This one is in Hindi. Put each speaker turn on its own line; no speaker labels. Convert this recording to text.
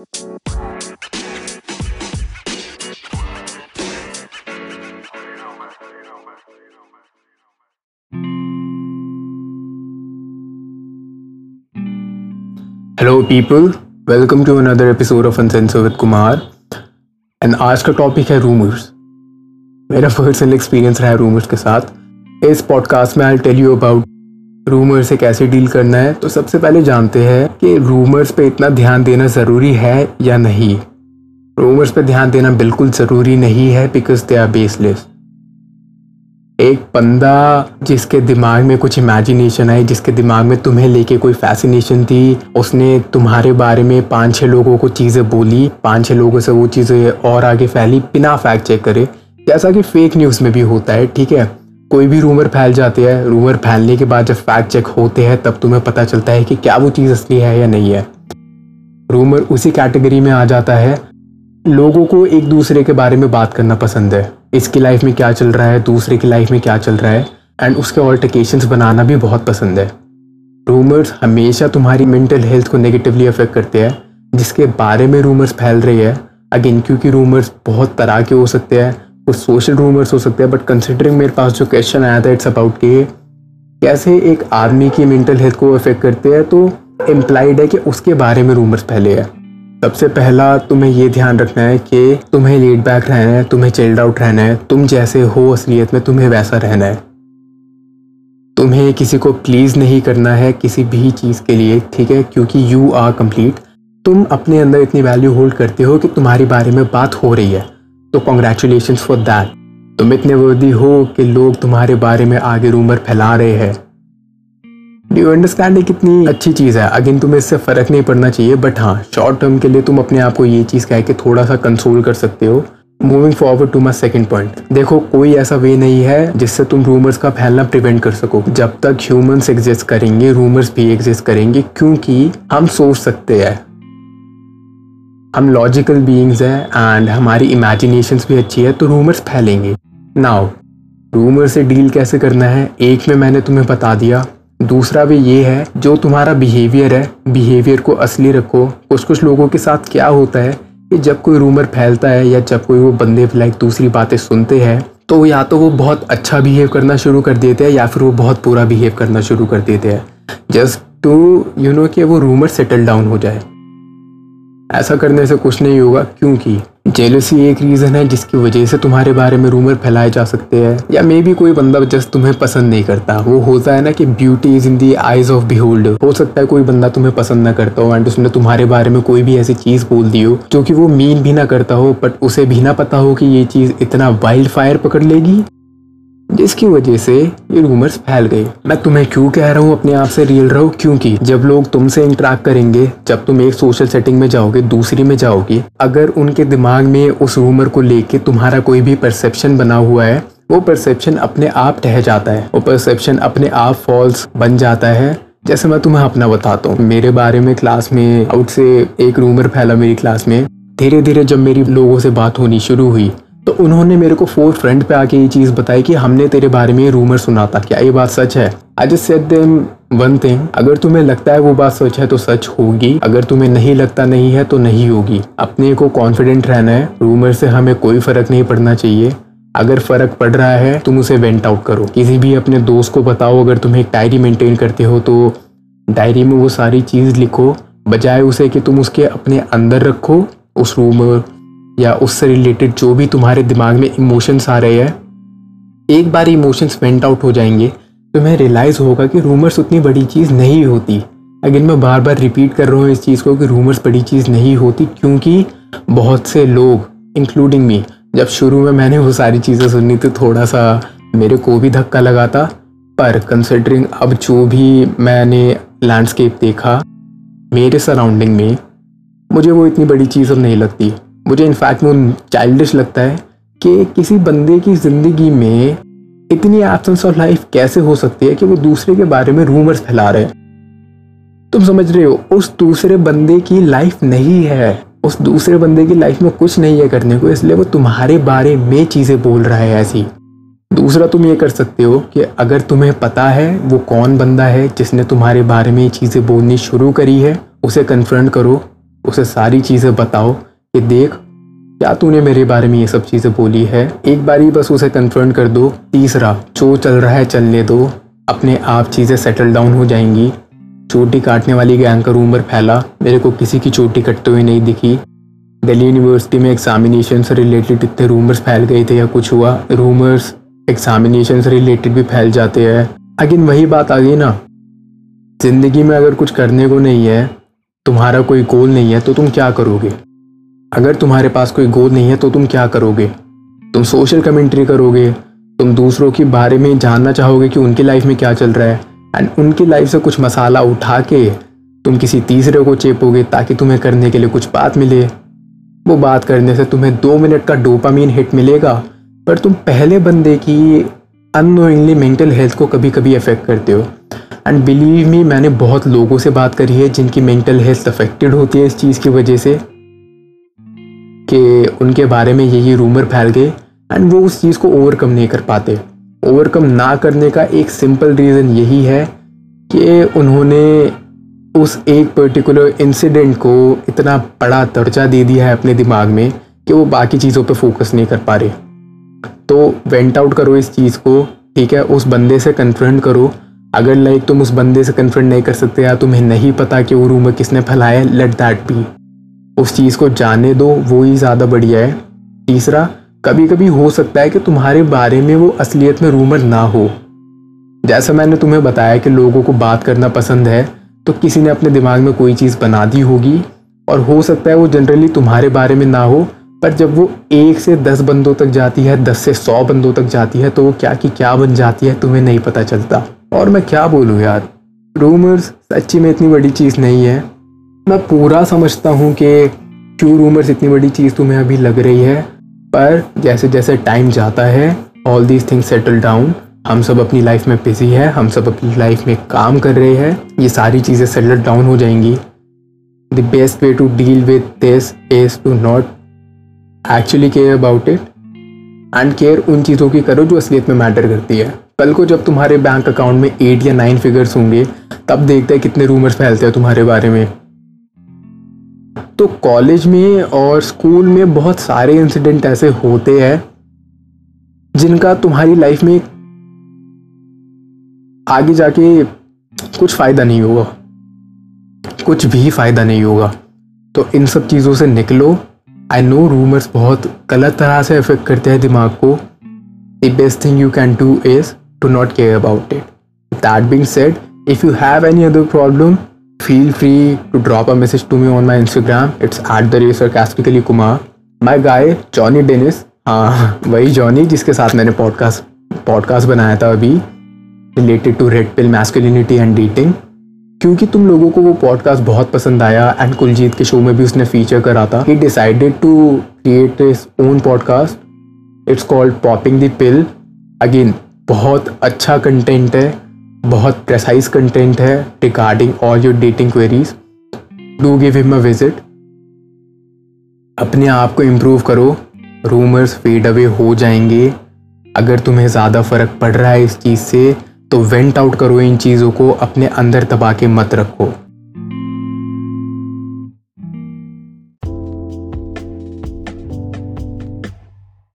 Hello people welcome to another episode of uncensored with Kumar and आज का टॉपिक है रूमर्स मेरा पर्सनल एक्सपीरियंस रहा है रूमर्स के साथ. इस पॉडकास्ट में I tell you about rumour से कैसे डील करना है तो सबसे पहले जानते हैं कि रूमर्स पे इतना ध्यान देना ज़रूरी है या नहीं। रूमर्स पे ध्यान देना बिल्कुल ज़रूरी नहीं है बिकॉज़ दे आर बेसलेस एक बंदा जिसके दिमाग में कुछ इमेजिनेशन आई जिसके दिमाग में तुम्हें लेके कोई फैसिनेशन थी, उसने तुम्हारे बारे में पाँच छह लोगों को चीज़ें बोली, पाँच छह लोगों से वो चीज़ें और आगे फैली बिना फैक्ट चेक करे। जैसा कि फेक न्यूज़ में भी होता है, ठीक है? कोई भी रूमर फैल जाते हैं रूमर फैलने के बाद जब फैक्ट चेक होते हैं, तब तुम्हें पता चलता है कि क्या वो चीज़ असली है या नहीं है। रूमर उसी कैटेगरी में आ जाता है। लोगों को एक दूसरे के बारे में बात करना पसंद है। इसकी लाइफ में क्या चल रहा है, दूसरे की लाइफ में क्या चल रहा है एंड उसके ऑल्टरकेशंस बनाना भी बहुत पसंद है। रूमर्स हमेशा तुम्हारी मेंटल हेल्थ को नेगेटिवली अफेक्ट करते हैं। जिसके बारे में रूमर्स फैल रही है अगेन क्योंकि रूमर्स बहुत तरह के हो सकते हैं। कुछ सोशल रूमर्स हो सकते हैं बट कंसिडरिंग मेरे पास जो क्वेश्चन आया था इट्स अबाउट के कैसे एक आदमी की मेंटल हेल्थ को अफेक्ट करते हैं तो इम्प्लाइड है कि उसके बारे में रूमर्स फैले हैं। सबसे पहला तुम्हें ये ध्यान रखना है कि तुम्हें लीड बैक रहना है, तुम्हें चिल्ड आउट रहना है, तुम जैसे हो असलियत में, तुम्हें वैसा रहना है। तुम्हें किसी को प्लीज़ नहीं करना है किसी भी चीज़ के लिए, ठीक है? क्योंकि यू आर कंप्लीट तुम अपने अंदर इतनी वैल्यू होल्ड करते हो कि तुम्हारी बारे में बात हो रही है। तो कॉन्ग्रेचुलेशन फॉर दैट तुम इतने वर्दी हो कि लोग तुम्हारे बारे में आगे रूमर फैला रहे हैं। डू यू अंडरस्टैंड कितनी अच्छी चीज़ है? अगेन तुम्हें इससे फ़र्क नहीं पड़ना चाहिए बट हाँ शॉर्ट टर्म के लिए तुम अपने आप को ये चीज़ कह के थोड़ा सा कंसोल कर सकते हो। Moving forward to my second point देखो, कोई ऐसा वे नहीं है जिससे तुम रूमर्स का फैलना प्रिवेंट कर सको। जब तक ह्यूमंस एग्जिस्ट करेंगे रूमर्स भी एग्जिस्ट करेंगे, क्योंकि हम सोच सकते हैं। हम लॉजिकल बीइंग्स हैं एंड हमारी इमेजिनेशंस भी अच्छी है तो रूमर्स फैलेंगे। नाउ रूमर से डील कैसे करना है? एक में मैंने तुम्हें बता दिया। दूसरा भी ये है, जो तुम्हारा बिहेवियर है बिहेवियर को असली रखो। कुछ कुछ लोगों के साथ क्या होता है कि जब कोई रूमर फैलता है या जब कोई वो बंदे लाइक दूसरी बातें सुनते हैं तो या तो वो बहुत अच्छा बिहेव करना शुरू कर देते हैं या फिर वो बहुत बुरा बिहेव करना शुरू कर देते हैं। जस्ट टू यू नो कि वो रूमर सेटल डाउन हो जाए। ऐसा करने से कुछ नहीं होगा। क्योंकि जेलसी एक रीज़न है जिसकी वजह से तुम्हारे बारे में रूमर फैलाए जा सकते हैं। या मे भी कोई बंदा जस्ट तुम्हें पसंद नहीं करता। वो होता है ना कि beauty is in the eyes of behold हो सकता है कोई बंदा तुम्हें पसंद ना करता हो। एंड उसने तुम्हारे बारे में कोई भी ऐसी चीज़ बोल दी हो, जो कि वो मीन भी ना करता हो बट उसे भी ना पता हो कि ये चीज़ इतना वाइल्ड फायर पकड़ लेगी। जिसकी वजह से ये रूमर्स फैल गए। मैं तुम्हें क्यों कह रहा हूँ, अपने आप से रियल रहो? क्योंकि जब लोग तुमसे इंटरेक्ट करेंगे, जब तुम एक सोशल सेटिंग में जाओगे, दूसरी में जाओगे, अगर उनके दिमाग में उस रूमर को लेके तुम्हारा कोई भी परसेप्शन बना हुआ है, वो परसेप्शन अपने आप ठह जाता है। वो परसेप्शन अपने आप फॉल्स बन जाता है। जैसे मैं तुम्हें अपना बताता हूँ। मेरे बारे में क्लास में आउट से एक रूमर फैला मेरी क्लास में। धीरे धीरे जब मेरी लोगों से बात होनी शुरू हुई तो उन्होंने मेरे को फोर फ्रंट पे आके ये चीज़ बताई कि हमने तेरे बारे में रूमर सुना था। क्या ये बात सच है? Just said them one thing अगर तुम्हें लगता है वो बात सच है तो सच होगी। अगर तुम्हें नहीं लगता नहीं है तो नहीं होगी। अपने को कॉन्फिडेंट रहना है। रूमर से हमें कोई फ़र्क नहीं पड़ना चाहिए। अगर फ़र्क पड़ रहा है, तुम उसे वेंट आउट करो। किसी भी अपने दोस्त को बताओ, अगर तुम एक डायरी मेंटेन करते हो तो डायरी में वो सारी चीज़ लिखो। बजाय उसे कि तुम उसके अपने अंदर रखो, उस रूमर या उससे रिलेटेड जो भी तुम्हारे दिमाग में इमोशंस आ रहे हैं, एक बार इमोशंस वेंट आउट हो जाएँगे तो तुम्हें रियलाइज़ होगा कि रूमर्स उतनी बड़ी चीज़ नहीं होती। अगेन मैं बार बार रिपीट कर रहा हूँ इस चीज़ को कि रूमर्स बड़ी चीज़ नहीं होती, क्योंकि बहुत से लोग इंक्लूडिंग मी जब शुरू में मैंने वो सारी चीज़ें सुनी तो थोड़ा सा मेरे को भी धक्का लगा था। पर कंसिडरिंग अब जो भी मैंने लैंडस्केप देखा, मेरे सराउंडिंग में, मुझे वो इतनी बड़ी चीज़ अब नहीं लगती। मुझे इनफैक्ट वो चाइल्डिश लगता है कि किसी बंदे की ज़िंदगी में इतनी एब्सेंस ऑफ़ लाइफ कैसे हो सकती है कि वो दूसरे के बारे में रूमर्स फैला रहे हैं? तुम समझ रहे हो, उस दूसरे बंदे की लाइफ नहीं है। उस दूसरे बंदे की लाइफ में कुछ नहीं है करने को, इसलिए वो तुम्हारे बारे में चीज़ें बोल रहा है ऐसी। दूसरा तुम ये कर सकते हो कि अगर तुम्हें पता है वो कौन बंदा है जिसने तुम्हारे बारे में ये चीज़ें बोलनी शुरू करी है, उसे कन्फ्रंट करो, उसे सारी चीज़ें बताओ कि देख, क्या तूने मेरे बारे में ये सब चीज़ें बोली है? एक बारी बस उसे कन्फर्म कर दो। तीसरा, जो चल रहा है चलने दो। अपने आप चीज़ें सेटल डाउन हो जाएँगी। चोटी काटने वाली गैंग का रूमर फैला। मेरे को किसी की चोटी कटते हुए नहीं दिखी। दिल्ली यूनिवर्सिटी में एग्जामिनेशन से रिलेटेड इतने रूमर्स फैल गए थे या कुछ हुआ। रूमर्स एग्जामिनेशन से रिलेटेड भी फैल जाते हैं। अगेन वही बात आ गई ना। ज़िंदगी में अगर कुछ करने को नहीं है, तुम्हारा कोई गोल नहीं है तो तुम क्या करोगे? अगर तुम्हारे पास कोई गोल नहीं है तो तुम क्या करोगे? तुम सोशल कमेंट्री करोगे? तुम दूसरों के बारे में जानना चाहोगे कि उनकी लाइफ में क्या चल रहा है? एंड उनकी लाइफ से कुछ मसाला उठा के तुम किसी तीसरे को चेपोगे ताकि तुम्हें करने के लिए कुछ बात मिले। वो बात करने से तुम्हें दो मिनट का डोपामीन हिट मिलेगा। पर तुम पहले बंदे की अनोइंगली मेंटल हेल्थ को कभी कभी अफेक्ट करते हो। एंड बिलीव मी मैंने बहुत लोगों से बात करी है जिनकी मेंटल हेल्थ अफेक्टेड होती है इस चीज़ की वजह से। कि उनके बारे में यही रूमर फैल गए एंड वो उस चीज़ को ओवरकम नहीं कर पाते। ओवरकम ना करने का एक सिंपल रीज़न यही है कि उन्होंने उस एक पर्टिकुलर इंसिडेंट को इतना बड़ा दर्जा दे दिया है अपने दिमाग में कि वो बाकी चीज़ों पे फोकस नहीं कर पा रहे। तो वेंट आउट करो इस चीज़ को, ठीक है? उस बंदे से कन्फ्रंट करो। अगर लाइक तुम उस बंदे से कन्फ्रंट नहीं कर सकते या तुम्हें नहीं पता कि वो रूमर किसने फैलाया लेट दैट बी उस चीज़ को जाने दो, वो ही ज़्यादा बढ़िया है। तीसरा कभी कभी हो सकता है कि तुम्हारे बारे में वो असलियत में रूमर ना हो। जैसा मैंने तुम्हें बताया कि लोगों को बात करना पसंद है तो किसी ने अपने दिमाग में कोई चीज़ बना दी होगी, और हो सकता है वो जनरली तुम्हारे बारे में ना हो, पर जब वो एक से दस बंदों तक जाती है, दस से सौ बंदों तक जाती है तो वो क्या की क्या बन जाती है, तुम्हें नहीं पता चलता। और मैं क्या बोलूँ यार? रूमर्स सच्ची में इतनी बड़ी चीज़ नहीं है। मैं पूरा समझता हूँ कि क्यों रूमर्स इतनी बड़ी चीज़ तुम्हें अभी लग रही है, पर जैसे जैसे टाइम जाता है all these things settle down हम सब अपनी लाइफ में बिज़ी है, हम सब अपनी लाइफ में काम कर रहे हैं, ये सारी चीज़ें सेटल डाउन हो जाएँगी। The best way to deal with this is to not actually care about it and care उन चीज़ों की करो जो असलियत में मैटर करती है। कल को जब तुम्हारे बैंक अकाउंट में एट या नाइन फिगर्स होंगे, तब देखते हैं कितने रूमर्स फैलते हैं तुम्हारे बारे में। तो कॉलेज में और स्कूल में बहुत सारे इंसिडेंट ऐसे होते हैं, जिनका तुम्हारी लाइफ में आगे जाके कुछ फ़ायदा नहीं होगा। कुछ भी फ़ायदा नहीं होगा। तो इन सब चीज़ों से निकलो। आई नो रूमर्स बहुत गलत तरह से अफेक्ट करते हैं दिमाग को। The best thing you can do is to not care about it that being said if you have any other problem feel free to drop a message to me on my Instagram. It's at the race sarcastically Kumar. My guy Johnny Dennis, हाँ वही जॉनी जिसके साथ मैंने पॉडकास्ट पॉडकास्ट बनाया था अभी related to red pill masculinity and dating क्योंकि तुम लोगों को वो पॉडकास्ट बहुत पसंद आया एंड कुलजीत के शो में भी उसने फीचर करा था. He decided to create his own podcast it's called popping the pill again बहुत अच्छा कंटेंट है. बहुत प्रेसाइज कंटेंट है regarding all your dating queries do give him a visit अपने आप को इम्प्रूव करो। रूमर्स फेड अवे हो जाएँगे। अगर तुम्हें ज़्यादा फ़र्क पड़ रहा है इस चीज़ से तो वेंट आउट करो इन चीज़ों को। अपने अंदर दबा के मत रखो।